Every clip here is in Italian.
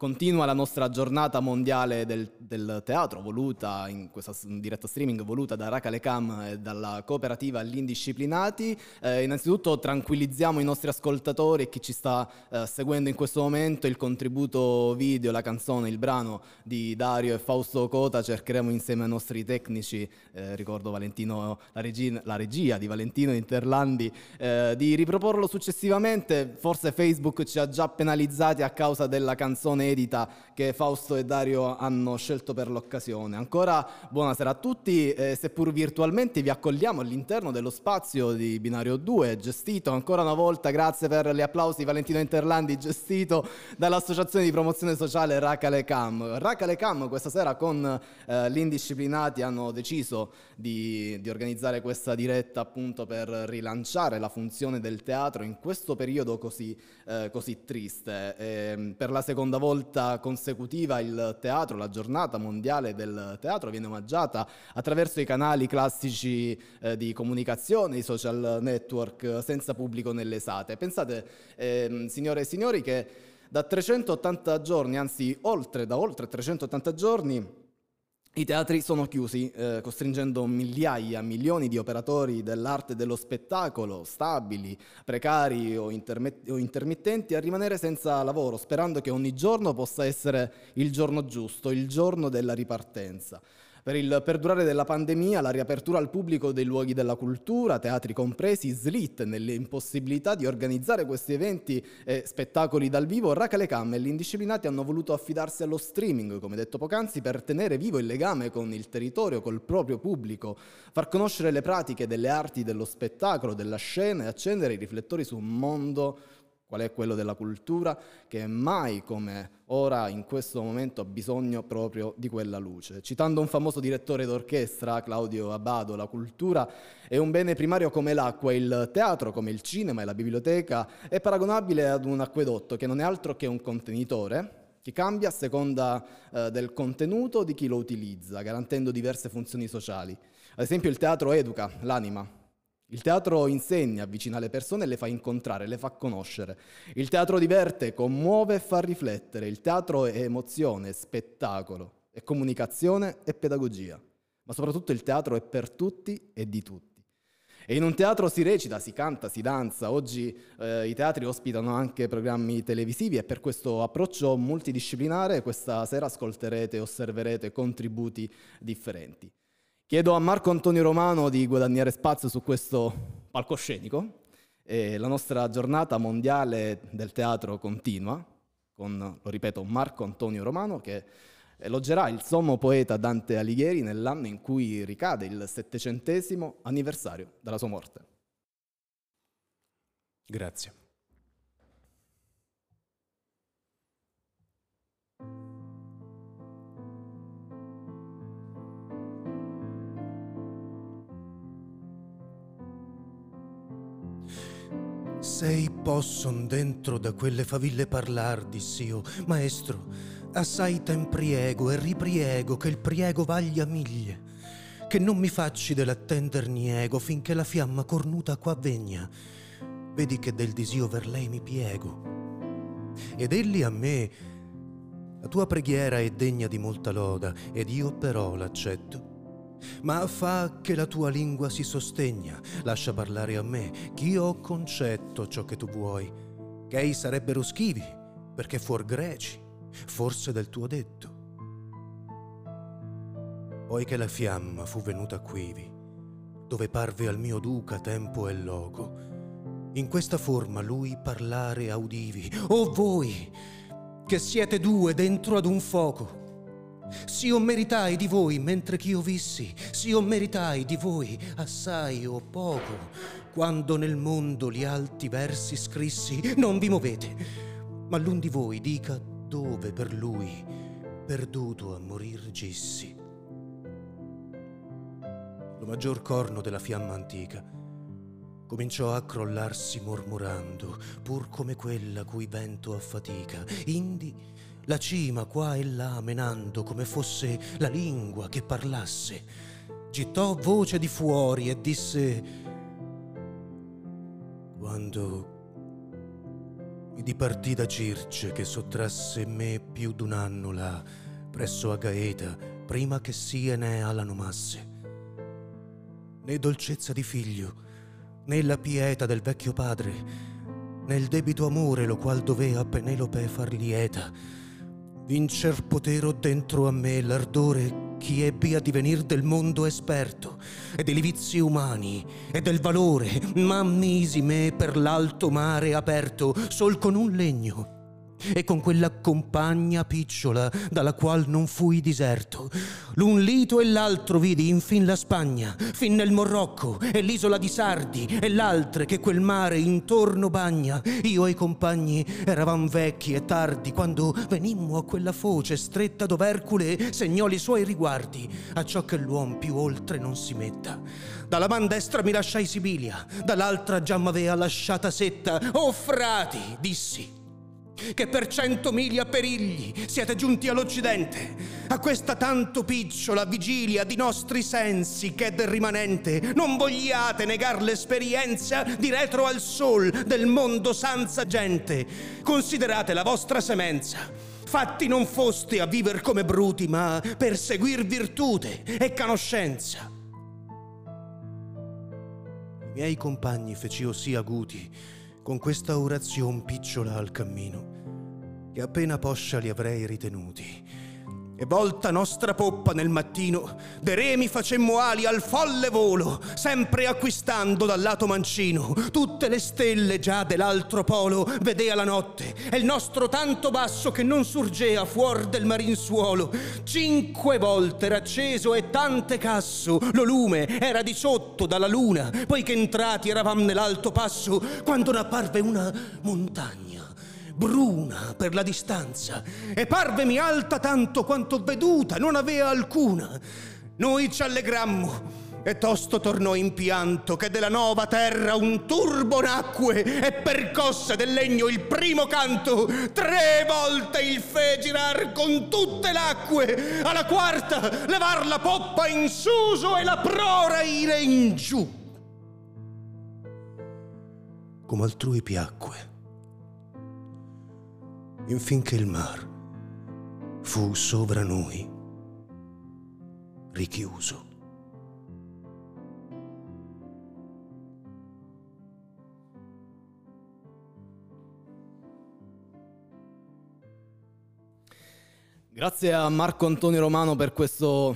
continua la nostra giornata mondiale del, del teatro, voluta in questa diretta streaming, voluta da Racale Cam e dalla cooperativa Gli Indisciplinati. Eh, innanzitutto tranquillizziamo i nostri ascoltatori e chi ci sta eh, seguendo in questo momento, il contributo video, la canzone, il brano di Dario e Fausto Cota, cercheremo insieme ai nostri tecnici, eh, ricordo Valentino, la, regina, la, regia di Valentino Interlandi, eh, di riproporlo successivamente, forse Facebook ci ha già penalizzati a causa della canzone inedita che Fausto e Dario hanno scelto per l'occasione. Ancora buonasera a tutti, eh, seppur virtualmente vi accogliamo all'interno dello spazio di Binario 2, gestito ancora una volta, grazie per gli applausi Valentino Interlandi, gestito dall'Associazione di Promozione Sociale Racale Cam. Racale Cam questa sera con eh, gli indisciplinati hanno deciso di, di organizzare questa diretta appunto per rilanciare la funzione del teatro in questo periodo così, eh, così triste. E, ehm, per la seconda volta volta consecutiva il teatro, la giornata mondiale del teatro viene omaggiata attraverso i canali classici eh, di comunicazione, i social network senza pubblico nelle sate. Pensate, eh, signore e signori, che da 380 giorni, anzi oltre, da oltre 380 giorni, i teatri sono chiusi, eh, costringendo migliaia, milioni di operatori dell'arte e dello spettacolo, stabili, precari o, intermet- o, intermittenti, a rimanere senza lavoro, sperando che ogni giorno possa essere il giorno giusto, il giorno della ripartenza. Per il perdurare della pandemia, la riapertura al pubblico dei luoghi della cultura, teatri compresi, slitte nelle impossibilità di organizzare questi eventi e spettacoli dal vivo, Racale e gli indisciplinati hanno voluto affidarsi allo streaming, come detto poc'anzi, per tenere vivo il legame con il territorio, col proprio pubblico, far conoscere le pratiche delle arti dello spettacolo, della scena e accendere i riflettori su un mondo qual è quello della cultura, che mai come ora in questo momento ha bisogno proprio di quella luce. Citando un famoso direttore d'orchestra, Claudio Abbado, la cultura è un bene primario come l'acqua, il teatro come il cinema e la biblioteca è paragonabile ad un acquedotto che non è altro che un contenitore che cambia a seconda eh, del contenuto di chi lo utilizza, garantendo diverse funzioni sociali. Ad esempio il teatro educa l'anima, il teatro insegna, avvicina le persone le fa incontrare, le fa conoscere. Il teatro diverte, commuove e fa riflettere. Il teatro è emozione, spettacolo, è comunicazione e pedagogia. Ma soprattutto il teatro è per tutti e di tutti. E in un teatro si recita, si canta, si danza. Oggi eh, i teatri ospitano anche programmi televisivi e per questo approccio multidisciplinare questa sera ascolterete e osserverete contributi differenti. Chiedo a Marco Antonio Romano di guadagnare spazio su questo palcoscenico. E la nostra giornata mondiale del teatro continua con, lo ripeto, Marco Antonio Romano che elogerà il sommo poeta Dante Alighieri nell'anno in cui ricade il settecentesimo anniversario della sua morte. Grazie. Sei posson dentro da quelle faville parlar, dissi io, maestro, assai ten priego e ripriego che il priego vaglia miglia, che non mi facci dell'attender niego finché la fiamma cornuta qua vegna. Vedi che del disio ver lei mi piego. Ed egli a me, la tua preghiera è degna di molta loda, ed io però l'accetto ma fa che la tua lingua si sostegna, lascia parlare a me, ch'io ho concetto ciò che tu vuoi, che sarebbero schivi, perché fuor greci, forse del tuo detto. Poi che la fiamma fu venuta quivi, dove parve al mio duca tempo e loco, in questa forma lui parlare audivi, o voi, che siete due dentro ad un fuoco, S'io meritai di voi mentre ch'io vissi, s'io meritai di voi assai o poco, quando nel mondo gli alti versi scrissi, non vi movete, ma l'un di voi dica dove per lui, perduto a morir gissi. Lo maggior corno della fiamma antica cominciò a crollarsi mormorando, pur come quella cui vento affatica, indi la cima qua e là menando come fosse la lingua che parlasse, gittò voce di fuori e disse, quando mi dipartì da Circe che sottrasse me più d'un anno là, presso a Gaeta, prima che Siene la nomasse. Né dolcezza di figlio, né la pietà del vecchio padre, né il debito amore lo qual dovea Penelope far lieta, vincer potero dentro a me l'ardore chi ebbi a divenir del mondo esperto e dei vizi umani e del valore, ma misi me per l'alto mare aperto sol con un legno e con quella compagna picciola dalla qual non fui diserto. L'un lito e l'altro vidi infin la Spagna, fin nel Morrocco e l'isola di Sardi e l'altre che quel mare intorno bagna. Io e i compagni eravam vecchi e tardi quando venimmo a quella foce stretta dove Ercule segnò i suoi riguardi, a ciò che l'uom più oltre non si metta. Dalla man destra mi lasciai Sibilia, dall'altra già m'avea lasciata setta. Oh frati, dissi, che per cento miglia perigli siete giunti all'Occidente, a questa tanto picciola vigilia di nostri sensi che è del rimanente, non vogliate negar l'esperienza di retro al sol del mondo senza gente. Considerate la vostra semenza. Fatti non foste a viver come bruti, ma per seguir virtute e conoscenza. I miei compagni feci sì aguti con questa orazione picciola al cammino, che appena poscia li avrei ritenuti. E volta nostra poppa nel mattino, de remi facemmo ali al folle volo, sempre acquistando dal lato mancino tutte le stelle già dell'altro polo, vedea la notte, e il nostro tanto basso che non surgea fuor del marinsuolo. Cinque volte era acceso e tante casso, lo lume era di sotto dalla luna, poiché entrati eravam nell'alto passo, quando n'apparve una montagna bruna per la distanza, e parvemi alta tanto quanto veduta non avea alcuna. Noi ci allegrammo, e tosto tornò in pianto che della nuova terra un turbo nacque e percosse del legno il primo canto tre volte il fe girar con tutte l'acque alla quarta levar la poppa in suso e la prora ire in giù come altrui piacque infinché il mar fu sovra noi richiuso. Grazie a Marco Antonio Romano per questo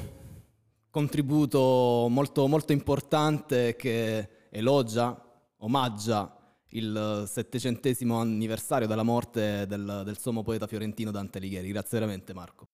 contributo molto, molto importante che elogia, omaggia il settecentesimo anniversario della morte del, del sommo poeta fiorentino Dante Alighieri. Grazie veramente Marco.